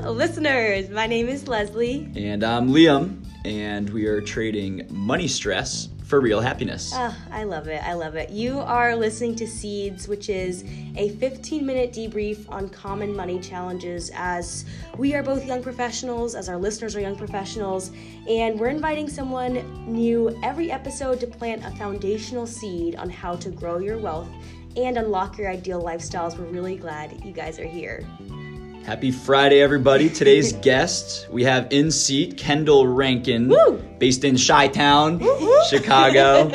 listeners. My name is Leslie. And I'm Liam, and we are trading money stress for real happiness. Oh, I love it. I love it. You are listening to Seeds, which is a 15 minute debrief on common money challenges as we are both young professionals, as our listeners are young professionals, and we're inviting someone new every episode to plant a foundational seed on how to grow your wealth and unlock your ideal lifestyles. We're really glad you guys are here. Happy Friday, everybody. Today's guest, we have in seat Kendall Rankin, Woo! based in Chi Town, Chicago.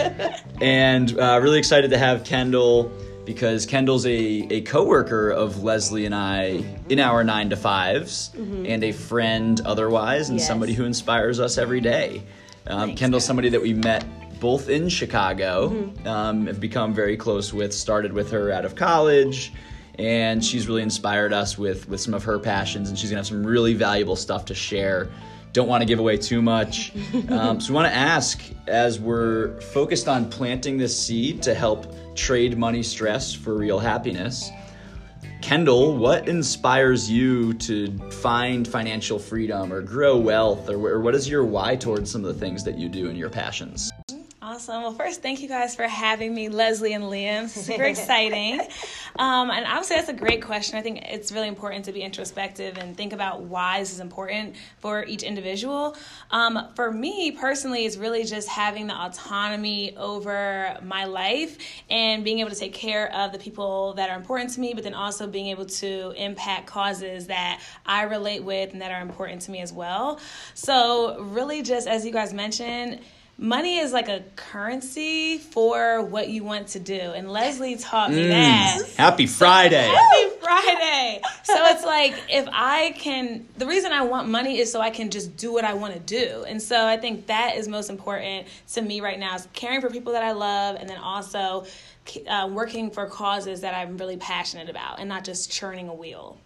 and uh, really excited to have Kendall because Kendall's a, a coworker of Leslie and I in our nine to 5s and a friend otherwise, and Yes. somebody who inspires us every day. Um, Thanks, Kendall's guys. somebody that we met both in Chicago, um, have become very close with, started with her out of college and she's really inspired us with with some of her passions and she's gonna have some really valuable stuff to share. Don't want to give away too much. Um, so we want to ask as we're focused on planting this seed to help trade money stress for real happiness kendall what inspires you to find financial freedom or grow wealth or, or what is your why towards some of the things that you do and your passions Awesome. Well, first, thank you guys for having me, Leslie and Liam. Super exciting. Um, and obviously, that's a great question. I think it's really important to be introspective and think about why this is important for each individual. Um, for me personally, it's really just having the autonomy over my life and being able to take care of the people that are important to me, but then also being able to impact causes that I relate with and that are important to me as well. So, really, just as you guys mentioned, money is like a currency for what you want to do. And Leslie taught me that. happy friday Happy Friday. So it's like if I can, the reason I want money is so I can just do what I want to do. And so I think that is most important to me right now is caring for people that I love and then also uh, working for causes that I'm really passionate about and not just churning a wheel.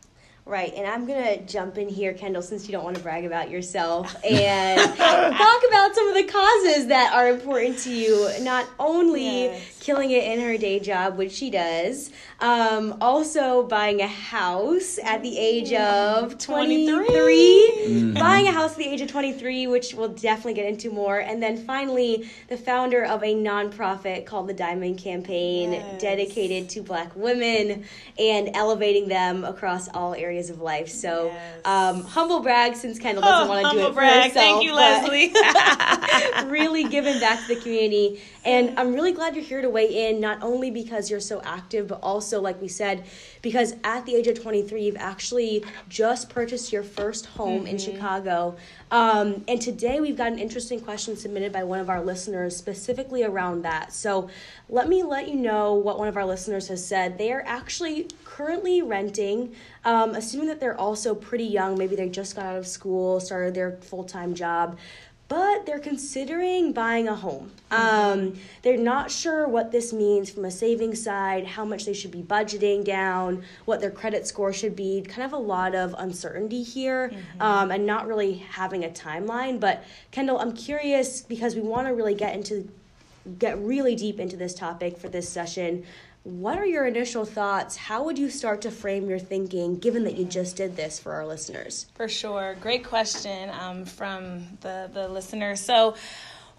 Right, and I'm gonna jump in here, Kendall, since you don't want to brag about yourself, and talk about some of the causes that are important to you. Not only Yes. killing it in her day job, which she does, um, also buying a house at the age of 23, 23. buying a house at the age of 23, which we'll definitely get into more, and then finally, the founder of a nonprofit called the Diamond Campaign, Yes. dedicated to Black women and elevating them across all areas of life. So, Yes. um, humble brag since Kendall doesn't Oh, want to do humble it for herself. Thank you, but- Leslie. really giving back to the community. And I'm really glad you're here to weigh in, not only because you're so active, but also, like we said, because at the age of 23, you've actually just purchased your first home in Chicago. Um, and today we've got an interesting question submitted by one of our listeners specifically around that. So let me let you know what one of our listeners has said. They are actually currently renting, um, assuming that they're also pretty young. Maybe they just got out of school, started their full time job but they're considering buying a home. Um, they're not sure what this means from a savings side, how much they should be budgeting down, what their credit score should be. Kind of a lot of uncertainty here, um, and not really having a timeline. But Kendall, I'm curious because we want to really get into get really deep into this topic for this session. What are your initial thoughts? How would you start to frame your thinking given that you just did this for our listeners? For sure. Great question um, from the, the listener. So,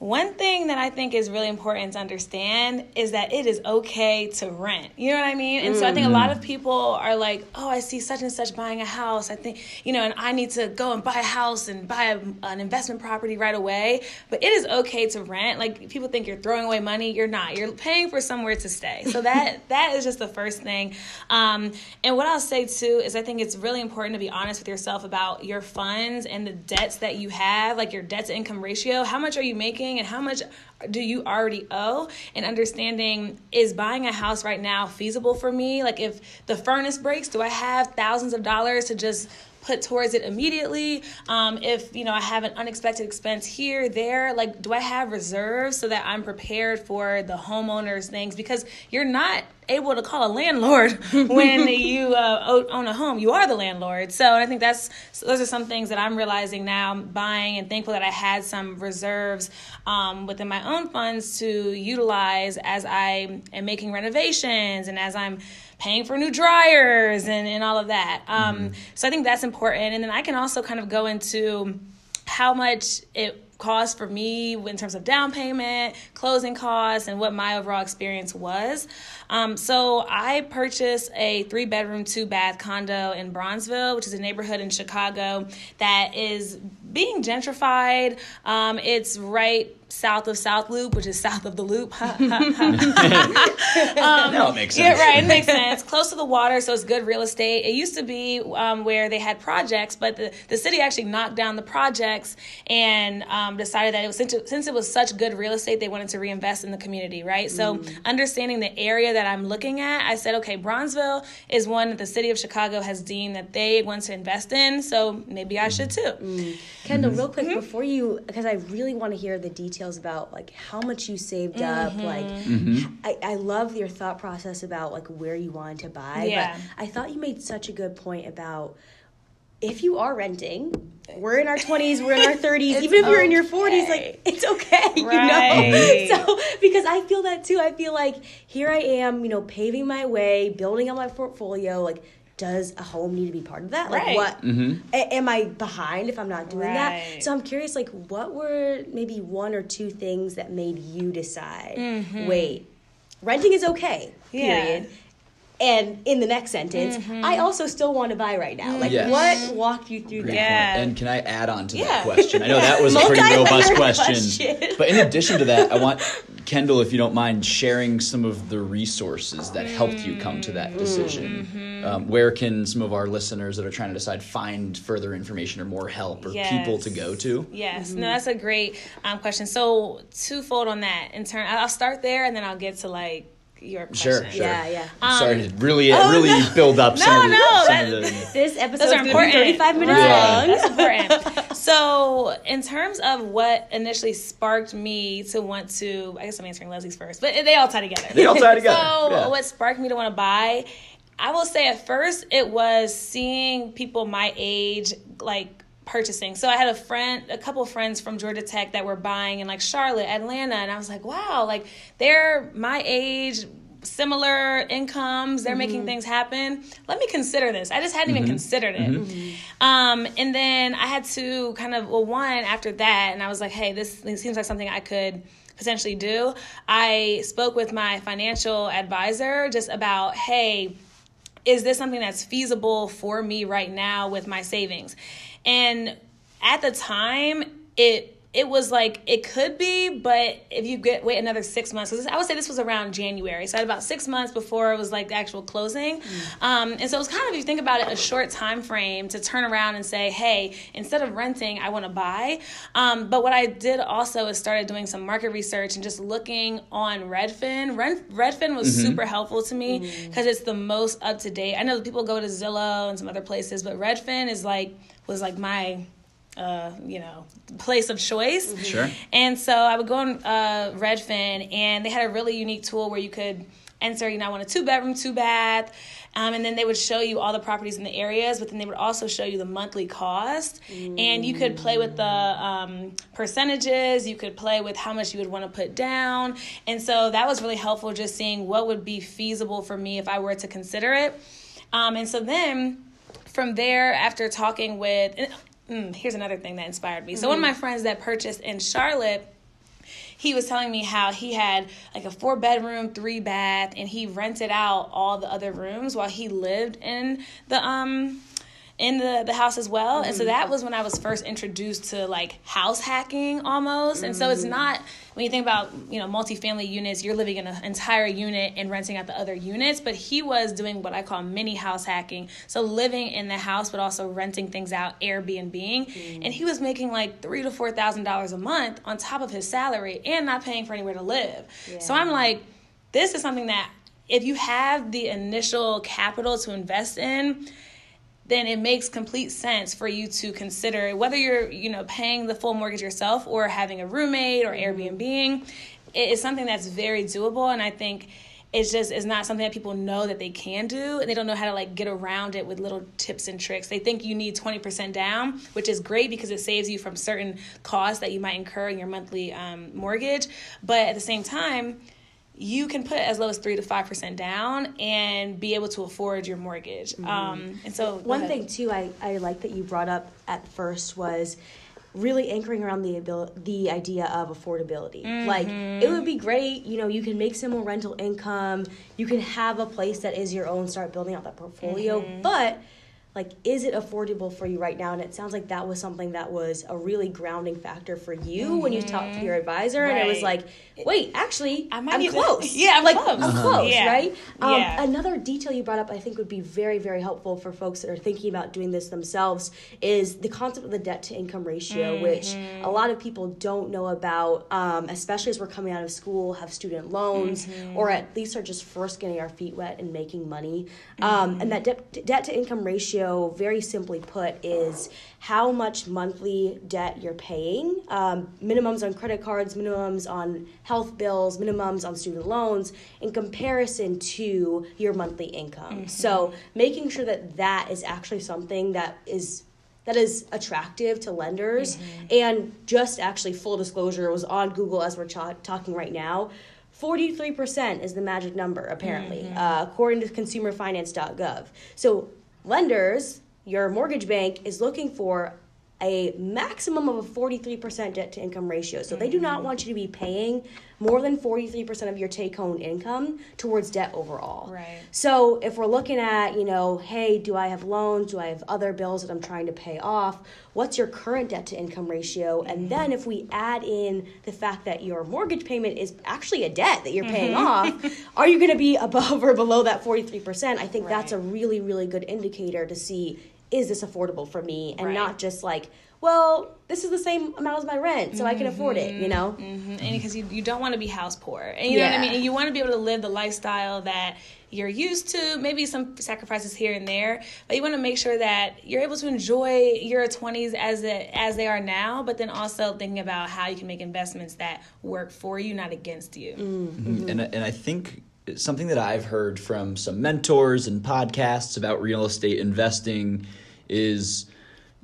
one thing that I think is really important to understand is that it is okay to rent. You know what I mean? And so I think a lot of people are like, oh, I see such and such buying a house. I think, you know, and I need to go and buy a house and buy a, an investment property right away. But it is okay to rent. Like people think you're throwing away money. You're not. You're paying for somewhere to stay. So that that is just the first thing. Um, and what I'll say too is I think it's really important to be honest with yourself about your funds and the debts that you have, like your debt to income ratio. How much are you making and how much do you already owe? And understanding is buying a house right now feasible for me? Like if the furnace breaks, do I have thousands of dollars to just put towards it immediately. Um, if you know i have an unexpected expense here there like do i have reserves so that i'm prepared for the homeowners things? Because you're not able to call a landlord when you uh, own a home. You are the landlord. So i think that's those are some things that i'm realizing now buying and thankful that i had some reserves um, within my own funds to utilize as i am making renovations and as i'm paying for new dryers and, and all of that. Um, mm-hmm. So I think that's important. And then I can also kind of go into how much it cost for me in terms of down payment, closing costs, and what my overall experience was. Um, so I purchased a three bedroom, two bath condo in Bronzeville, which is a neighborhood in Chicago that is being gentrified. Um, it's right south of South Loop, which is south of the Loop. um, no, it makes sense. Yeah, right. It makes sense. Close to the water, so it's good real estate. It used to be um, where they had projects, but the, the city actually knocked down the projects and um, decided that it was since it, since it was such good real estate, they wanted to reinvest in the community. Right. So mm. understanding the area that I'm looking at, I said, okay, Bronzeville is one that the city of Chicago has deemed that they want to invest in, so maybe I should too. Mm. Kendall, mm-hmm. real quick mm-hmm. before you, because I really want to hear the details about like how much you saved mm-hmm. up. Like, mm-hmm. I, I love your thought process about like where you wanted to buy. Yeah. But I thought you made such a good point about if you are renting, we're in our 20s, we're in our 30s, even if you're in your 40s, like it's okay, right. you know? So, because I feel that too. I feel like here I am, you know, paving my way, building on my portfolio, like does a home need to be part of that? Like, right. what mm-hmm. a- am I behind if I'm not doing right. that? So I'm curious, like, what were maybe one or two things that made you decide, mm-hmm. wait, renting is okay, period. Yeah. And in the next sentence, mm-hmm. I also still want to buy right now. Like, yes. what walked you through Great that? And can I add on to yeah. that question? I know that was a pretty robust question. question. But in addition to that, I want Kendall, if you don't mind, sharing some of the resources that helped you come to that decision. Mm-hmm. Um, where can some of our listeners that are trying to decide find further information or more help or yes. people to go to? Yes, mm-hmm. no, that's a great um, question. So twofold on that. In turn, I'll start there and then I'll get to like your Sure, sure. Yeah, yeah. Um, Sorry to really, oh, really no. build up some no, of the, no, some of the, This episode is important. 35 minutes right. long. That's important. so, in terms of what initially sparked me to want to, I guess I'm answering Leslie's first, but they all tie together. They all tie together. so, yeah. what sparked me to want to buy, I will say at first it was seeing people my age, like purchasing. So I had a friend, a couple friends from Georgia Tech that were buying in like Charlotte, Atlanta, and I was like, wow, like they're my age, similar incomes, they're mm-hmm. making things happen. Let me consider this. I just hadn't mm-hmm. even considered it. Mm-hmm. Um, and then I had to kind of well, one after that, and I was like, hey, this seems like something I could potentially do. I spoke with my financial advisor just about, hey, is this something that's feasible for me right now with my savings? And at the time, it it was like it could be, but if you get wait another six months, I would say this was around January, so I had about six months before it was like the actual closing, mm. um, and so it was kind of if you think about it, a short time frame to turn around and say, hey, instead of renting, I want to buy. Um, but what I did also is started doing some market research and just looking on Redfin. Redfin was mm-hmm. super helpful to me because mm. it's the most up to date. I know people go to Zillow and some other places, but Redfin is like was like my uh, you know, place of choice. Mm-hmm. Sure. And so I would go on uh, Redfin, and they had a really unique tool where you could enter, you know, I want a two bedroom, two bath. Um, and then they would show you all the properties in the areas, but then they would also show you the monthly cost. Mm. And you could play with the um, percentages, you could play with how much you would want to put down. And so that was really helpful just seeing what would be feasible for me if I were to consider it. Um, and so then from there, after talking with, mm, here's another thing that inspired me. So, mm-hmm. one of my friends that purchased in Charlotte, he was telling me how he had like a four bedroom, three bath, and he rented out all the other rooms while he lived in the um in the, the house as well. Mm-hmm. And so that was when I was first introduced to like house hacking almost. Mm-hmm. And so it's mm. not when you think about, you know, multifamily units, you're living in an entire unit and renting out the other units, but he was doing what I call mini house hacking. So living in the house but also renting things out, Airbnb. Mm-hmm. And he was making like three to four thousand dollars a month on top of his salary and not paying for anywhere to live. Yeah. So I'm like, this is something that if you have the initial capital to invest in, then it makes complete sense for you to consider whether you're, you know, paying the full mortgage yourself or having a roommate or mm-hmm. Airbnb. It is something that's very doable, and I think it's just it's not something that people know that they can do and they don't know how to like get around it with little tips and tricks they think you need 20% down which is great because it saves you from certain costs that you might incur in your monthly um, mortgage but at the same time you can put as low as three to five percent down and be able to afford your mortgage. Mm-hmm. Um, and so One thing too, I, I like that you brought up at first was really anchoring around the abil- the idea of affordability. Like it would be great, you know, you can make some more rental income, you can have a place that is your own, start building out that portfolio, but like is it affordable for you right now and it sounds like that was something that was a really grounding factor for you when you talked to your advisor and it was like wait actually I i'm might to- close Yeah, I'm like close. i'm close Yeah. right um, Yeah. another detail you brought up i think would be very very helpful for folks that are thinking about doing this themselves is the concept of the debt to income ratio which Mm-hmm. a lot of people don't know about um, especially as we're coming out of school have student loans Mm-hmm. or at least are just first getting our feet wet and making money um, and that debt, debt to income ratio very simply put is how much monthly debt you're paying. Um, minimums on credit cards minimums on health bills minimums on student loans in comparison to your monthly income. So making sure that that is actually something that is that is attractive to lenders. And just actually full disclosure it was on google as we're cha- talking right now. 43% is the magic number apparently uh, according to consumerfinance.gov so lenders your mortgage bank is looking for a maximum of a 43% debt to income ratio. So they do not want you to be paying more than 43% of your take home income towards debt overall. Right. So if we're looking at, you know, hey, do I have loans? Do I have other bills that I'm trying to pay off? What's your current debt to income ratio? And mm-hmm. then if we add in the fact that your mortgage payment is actually a debt that you're paying mm-hmm. off, are you going to be above or below that 43%? I think that's a really, really good indicator to see is this affordable for me? And Right. not just like, well, this is the same amount as my rent, so I can afford it, you know? Mhm. and because you, you don't want to be house poor. And you know what i mean? And you want to be able to live the lifestyle that you're used to maybe some sacrifices here and there but you want to make sure that you're able to enjoy your 20s as it, as they are now but then also thinking about how you can make investments that work for you not against you. And and I think something that I've heard from some mentors and podcasts about real estate investing is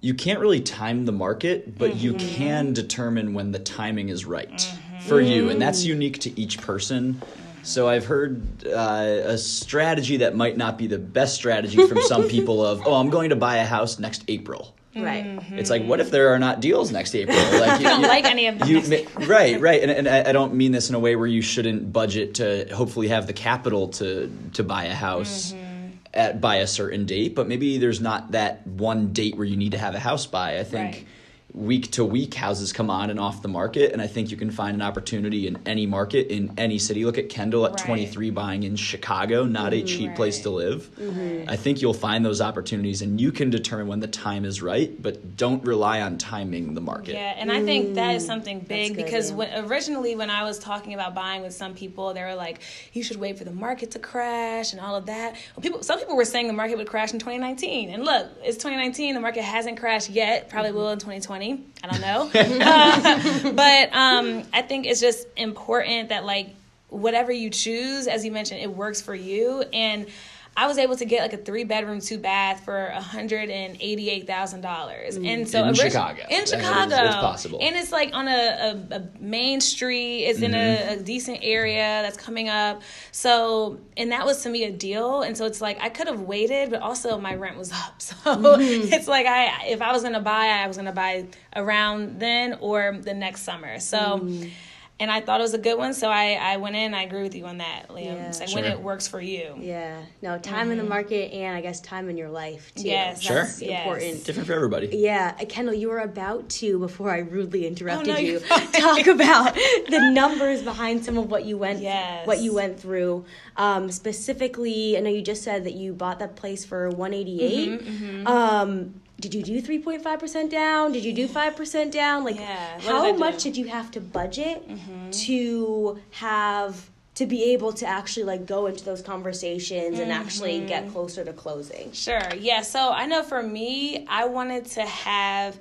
you can't really time the market, but you mm-hmm. can determine when the timing is right mm-hmm. for you, and that's mm. unique to each person. Mm-hmm. So I've heard uh, a strategy that might not be the best strategy from some people of, oh, I'm going to buy a house next April. Right. It's like, what if there are not deals next April? Like, you don't like any of them You, ma- right, right, and, and I I don't mean this in a way where you shouldn't budget to hopefully have the capital to to buy a house Mm-hmm. at by a certain date, but maybe there's not that one date where you need to have a house by. I think. Right. Week to week, houses come on and off the market, and I think you can find an opportunity in any market in any city. Look at Kendall at Right. 23 buying in Chicago, not a mm-hmm. cheap place to Right. live. Mm-hmm. I think you'll find those opportunities, and you can determine when the time is right, but don't rely on timing the market. Yeah, and I think that is something mm, big good, because yeah. when, originally when I was talking about buying with some people, they were like, "You should wait for the market to crash and all of that." Well, people, some people were saying the market would crash in 2019, and look, it's 2019. The market hasn't crashed yet. Probably mm-hmm. will in 2020. I don't know, Uh, but um, I think it's just important that like whatever you choose, as you mentioned, it works for you and. I was able to get like a three bedroom, two bath for hundred and eighty eight thousand dollars, mm. and so In Chicago. in Chicago, it's possible. and it's like on a, a, a main street. It's in a, mm-hmm. a decent area that's coming up. So, and that was to me a deal. And so it's like I could have waited, but also my rent was up. So mm-hmm. it's like I, if I was gonna buy, I was gonna buy around then or the next summer. So. Mm. And I thought it was a good one, so I, I went in. I agree with you on that, Liam. Yeah. It's like when it works for you. Yeah. No, time in the market and I guess time in your life too. Mm-hmm. Yes, Sure. That's yes. important. Different for everybody. Yeah, Kendall, you were about to, before I rudely interrupted Oh, no, you, talk about the numbers behind some of what you went, Yes. what you went through. Um, specifically, I know you just said that you bought that place for one Mm-hmm, Um, did you do three point five percent down? Did you do five percent down? Like, Yeah, how did much did you have to budget to have? To be able to actually like go into those conversations and actually Mm-hmm. get closer to closing. Sure. Yeah. So I know for me, I wanted to have,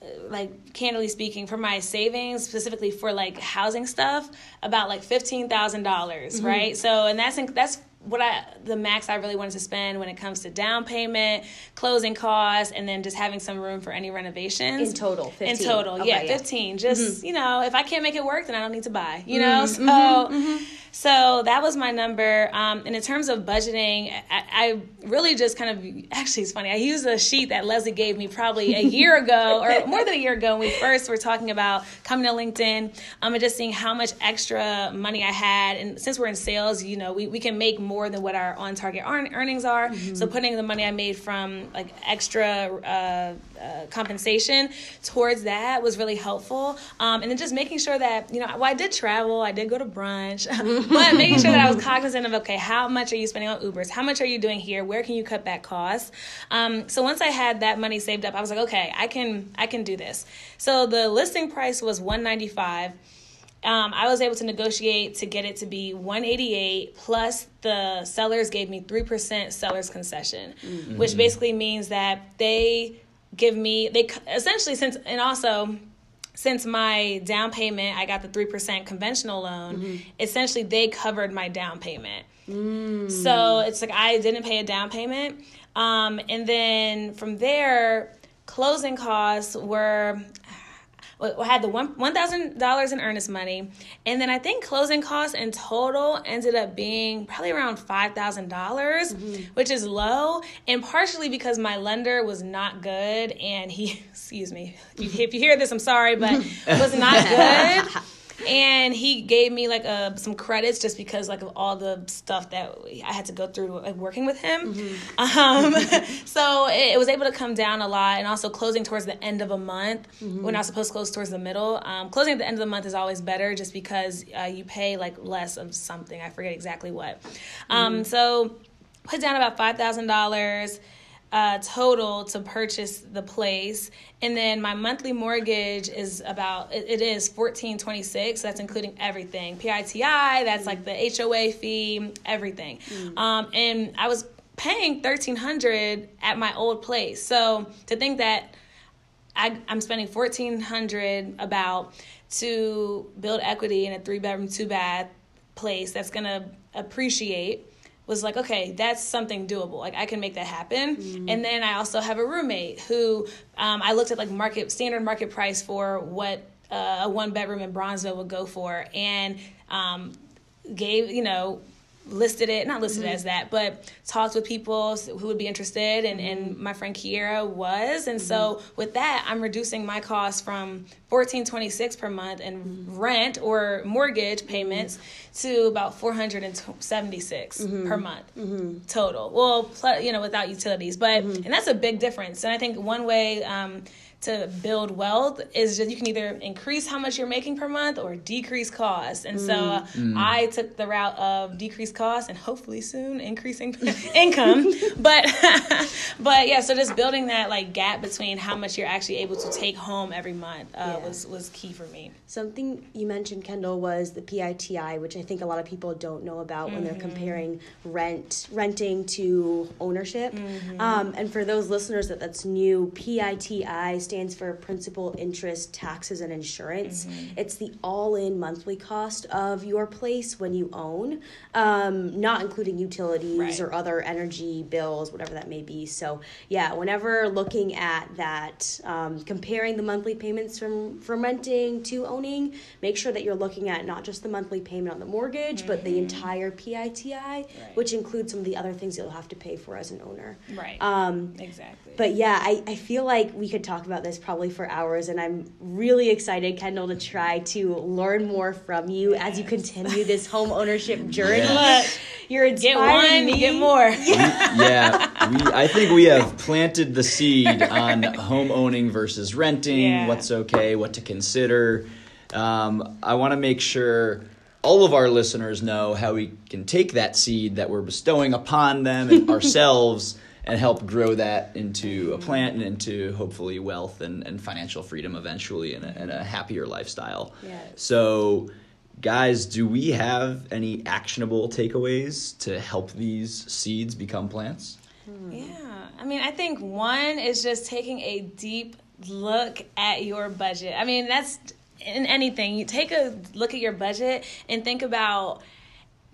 uh, like, candidly speaking, for my savings, specifically for like housing stuff, about like $15,000 right? So, and that's that's what I the max I really wanted to spend when it comes to down payment, closing costs, and then just having some room for any renovations. In total, 15. In total, Okay, yeah, yeah. fifteen. Just mm-hmm. you know, if I can't make it work, then I don't need to buy. You mm-hmm, know, mm-hmm, so. So that was my number. Um, and in terms of budgeting, I, I, really just kind of actually it's funny. I used a sheet that Leslie gave me probably a year ago or more than a year ago when we first were talking about coming to LinkedIn um, and just seeing how much extra money I had. And since we're in sales, you know, we, we can make more than what our on target earnings are. Mm-hmm. So putting the money I made from like extra uh, uh, compensation towards that was really helpful. Um, and then just making sure that, you know, well, I did travel, I did go to brunch, but making sure that I was cognizant of, okay, how much are you spending on Ubers? How much are you doing here? Where can you cut back costs? Um, so once I had that money saved up, I was like, okay, I can, I can do this. So the listing price was 195 um, I was able to negotiate to get it to be 188 plus the sellers gave me 3% seller's concession, mm-hmm. which basically means that they give me they essentially since and also since my down payment I got the 3% conventional loan, mm-hmm. essentially they covered my down payment. Mm. So it's like I didn't pay a down payment. Um, and then from there, closing costs were I had the one one thousand dollars in earnest money, and then I think closing costs in total ended up being probably around five thousand dollars, mm-hmm. which is low, and partially because my lender was not good, and he excuse me if you hear this, I'm sorry, but was not good and he gave me like uh, some credits just because like of all the stuff that I had to go through like working with him. Mm-hmm. Um, so it, it, was able to come down a lot, and also closing towards the end of a month mm-hmm. when I was supposed to close towards the middle. Um, closing at the end of the month is always better, just because uh, you pay like less of something. I forget exactly what. Um, mm-hmm. So put down about five thousand dollars uh, total to purchase the place, and then my monthly mortgage is about it, it is fourteen twenty six. That's including everything, PITI. That's like the HOA fee, everything. Mm. Um, and I was paying thirteen hundred at my old place. So to think that I, I'm spending fourteen hundred about to build equity in a three bedroom, two bath place that's gonna appreciate was like, okay, that's something doable. Like I can make that happen. Mm-hmm. And then I also have a roommate who um, I looked at like market standard market price for what uh, a one bedroom in Bronzeville would go for, and um, gave you know listed it, not listed mm-hmm. as that, but talked with people who would be interested, and, mm-hmm. and my friend Kiera was, and mm-hmm. so with that, I'm reducing my cost from fourteen twenty six per month in mm-hmm. rent or mortgage payments mm-hmm. to about four hundred and seventy six mm-hmm. per month total. Well, plus, you know, without utilities, but and that's a big difference. And I think one way. Um, to build wealth is just you can either increase how much you're making per month or decrease costs. And so mm. I took the route of decrease costs and hopefully soon increasing income. but but yeah, so just building that like gap between how much you're actually able to take home every month uh, yeah. was was key for me. Something you mentioned, Kendall, was the PITI, which I think a lot of people don't know about mm-hmm. when they're mm-hmm. comparing rent renting to ownership. Mm-hmm. Um, and for those listeners that that's new, PITI stands for principal, interest, taxes, and insurance. Mm-hmm. It's the all in monthly cost of your place when you own, um, not including utilities right. or other energy bills, whatever that may be. So, yeah, whenever looking at that, um, comparing the monthly payments from, from renting to owning, make sure that you're looking at not just the monthly payment on the mortgage, mm-hmm. but the mm-hmm. entire PITI, right. which includes some of the other things you'll have to pay for as an owner. Right. Um, exactly. But yeah, I, I feel like we could talk about about this probably for hours, and I'm really excited, Kendall, to try to learn more from you yes. as you continue this home ownership journey. Yeah. You're inspiring get one, me. get more. Yeah, we, yeah we, I think we have planted the seed on home owning versus renting, yeah. what's okay, what to consider. Um, I want to make sure all of our listeners know how we can take that seed that we're bestowing upon them and ourselves and help grow that into a plant and into hopefully wealth and, and financial freedom eventually and a, and a happier lifestyle. Yes. So, guys, do we have any actionable takeaways to help these seeds become plants? Hmm. Yeah. I mean, I think one is just taking a deep look at your budget. I mean, that's in anything. You take a look at your budget and think about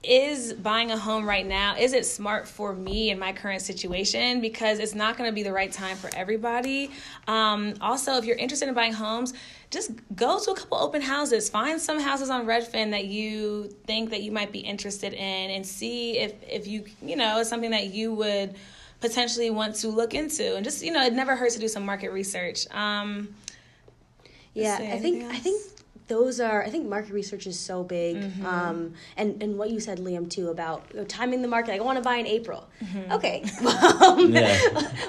is buying a home right now is it smart for me in my current situation? Because it's not going to be the right time for everybody. Um, also if you're interested in buying homes just go to a couple open houses. Find some houses on redfin that you think that you might be interested in and see if if you you know it's something that you would potentially want to look into. And just you know it never hurts to do some market research. Um, yeah i think i think those are i think market research is so big mm-hmm. um, and and what you said liam too about timing the market like, i want to buy in april mm-hmm. okay um, yeah.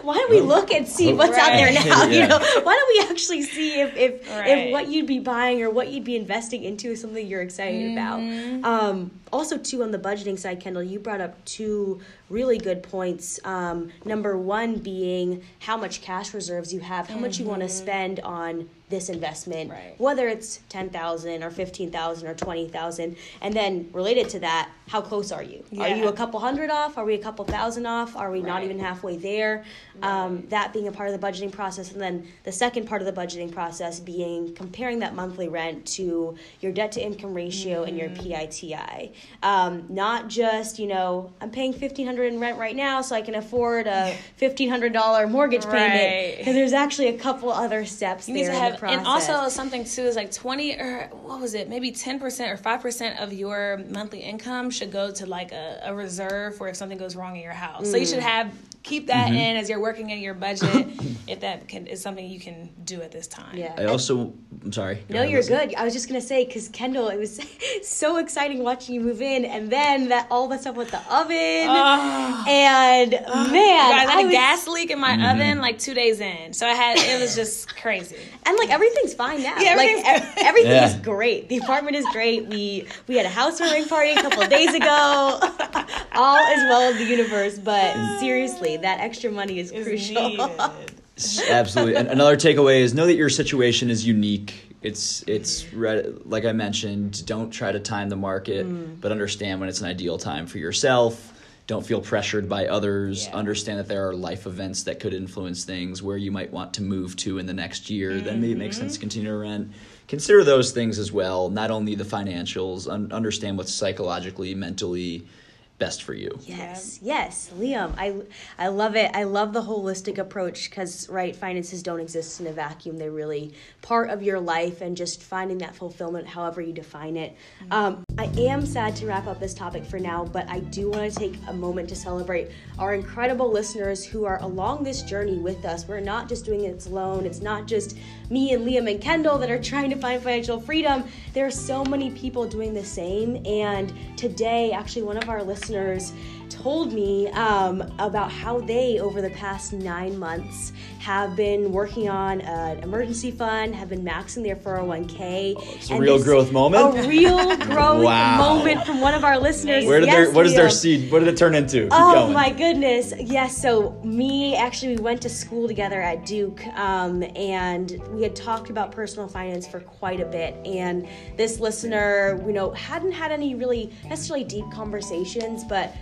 why don't we look and see what's right. out there now yeah. you know why don't we actually see if if, right. if what you'd be buying or what you'd be investing into is something you're excited mm-hmm. about um, also too on the budgeting side kendall you brought up two really good points. Um, number one being how much cash reserves you have, how mm-hmm. much you want to mm-hmm. spend on this investment, right. whether it's ten thousand or fifteen thousand or twenty thousand, and then related to that, how close are you? Yeah. Are you a couple hundred off? Are we a couple thousand off? Are we right. not even halfway there? Right. Um, that being a part of the budgeting process, and then the second part of the budgeting process being comparing that monthly rent to your debt to income ratio mm-hmm. and your mm-hmm. PITI. Um, not just you know I'm paying fifteen hundred in rent right now, so I can afford a fifteen hundred dollar mortgage payment. Because there's actually a couple other steps you there in the process. And also something too is like twenty or what was it? Maybe ten percent or five percent of your monthly income should go to like a, a reserve for if something goes wrong in your house. Mm. So you should mm. have keep that mm-hmm. in as you're working in your budget if that can, is something you can do at this time. Yeah. I also I'm sorry. no, you're good. I was just gonna say because Kendall, it was so exciting watching you move in, and then that all the stuff with the oven, oh. and man, I had a was, gas leak in my mm-hmm. oven like two days in, so I had it was just crazy. And like everything's fine now. Yeah, everything's like everything yeah. is great. The apartment is great. We we had a housewarming party a couple days ago. all is well in the universe, but seriously, that extra money is, is crucial. Absolutely. And another takeaway is know that your situation is unique. It's it's like I mentioned. Don't try to time the market, mm. but understand when it's an ideal time for yourself. Don't feel pressured by others. Yeah. Understand that there are life events that could influence things where you might want to move to in the next year. Mm-hmm. Then maybe it makes sense to continue to rent. Consider those things as well. Not only the financials. Un- understand what's psychologically, mentally best for you. Yes, yes, Liam, I I love it. I love the holistic approach because right, finances don't exist in a vacuum. They're really part of your life, and just finding that fulfillment, however you define it. Mm-hmm. Um, I am sad to wrap up this topic for now, but I do want to take a moment to celebrate our incredible listeners who are along this journey with us. We're not just doing it alone. It's not just me and Liam and Kendall that are trying to find financial freedom. There are so many people doing the same, and today, actually, one of our listeners told me um, about how they, over the past nine months, have been working on an emergency fund, have been maxing their 401k. Oh, it's a real growth moment. A real growth wow. moment from one of our listeners. Where did yes, their, what is their seed? What did it turn into? Keep oh going. my goodness! Yes. So me, actually, we went to school together at Duke, um, and we had talked about personal finance for quite a bit. And this listener, you know, hadn't had any really necessarily deep conversations, but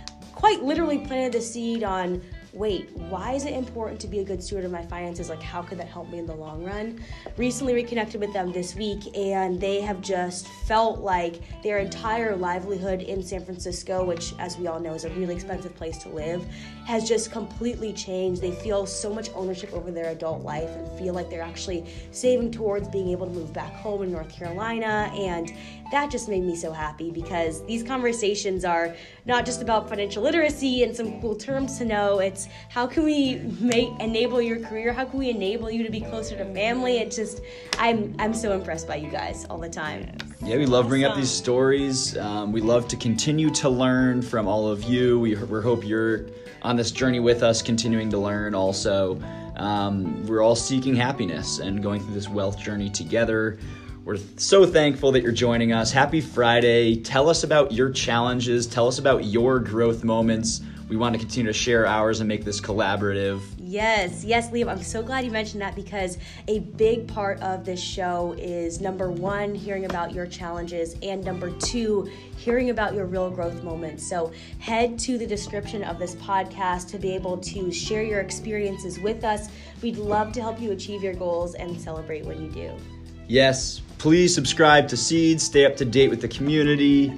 quite literally planted the seed on wait, why is it important to be a good steward of my finances? Like, how could that help me in the long run? Recently reconnected with them this week, and they have just felt like their entire livelihood in San Francisco, which, as we all know, is a really expensive place to live, has just completely changed. They feel so much ownership over their adult life and feel like they're actually saving towards being able to move back home in North Carolina. And that just made me so happy because these conversations are not just about financial literacy and some cool terms to know. It's how can we make enable your career? How can we enable you to be closer to family? It's just I'm I'm so impressed by you guys all the time. Yeah, we love bringing up these stories. Um, we love to continue to learn from all of you. We, we hope you're on this journey with us, continuing to learn also. Um, we're all seeking happiness and going through this wealth journey together. We're so thankful that you're joining us. Happy Friday. Tell us about your challenges. Tell us about your growth moments. We want to continue to share ours and make this collaborative. Yes, yes, Liam. I'm so glad you mentioned that because a big part of this show is number one, hearing about your challenges, and number two, hearing about your real growth moments. So head to the description of this podcast to be able to share your experiences with us. We'd love to help you achieve your goals and celebrate when you do. Yes, please subscribe to Seeds, stay up to date with the community,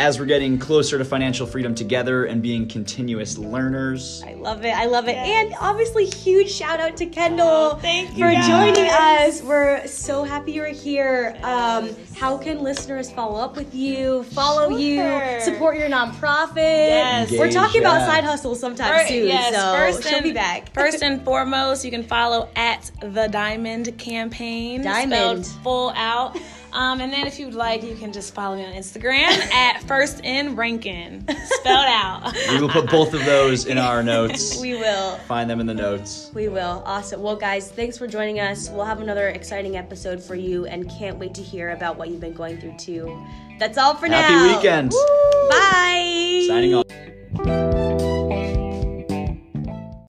as we're getting closer to financial freedom together and being continuous learners. I love it. I love it. And obviously, huge shout out to Kendall Oh, thank you, for guys. joining us. We're so happy you're here. Um, how can listeners follow up with you, follow you, support your nonprofit? Yes. We're Engage, talking about side hustles sometime First- soon. yes, so first she'll and, be back. first and foremost, you can follow at the Diamond Campaign, Diamond. spelled full out. Um, and then if you'd like, you can just follow me on Instagram at First in Rankin, spelled out. We will put both of those in our notes. we will. Find them in the notes. We will. Awesome. Well, guys, thanks for joining us. We'll have another exciting episode for you and can't wait to hear about what you've been going through, too. That's all for Happy now. Happy weekend. Bye. Signing off.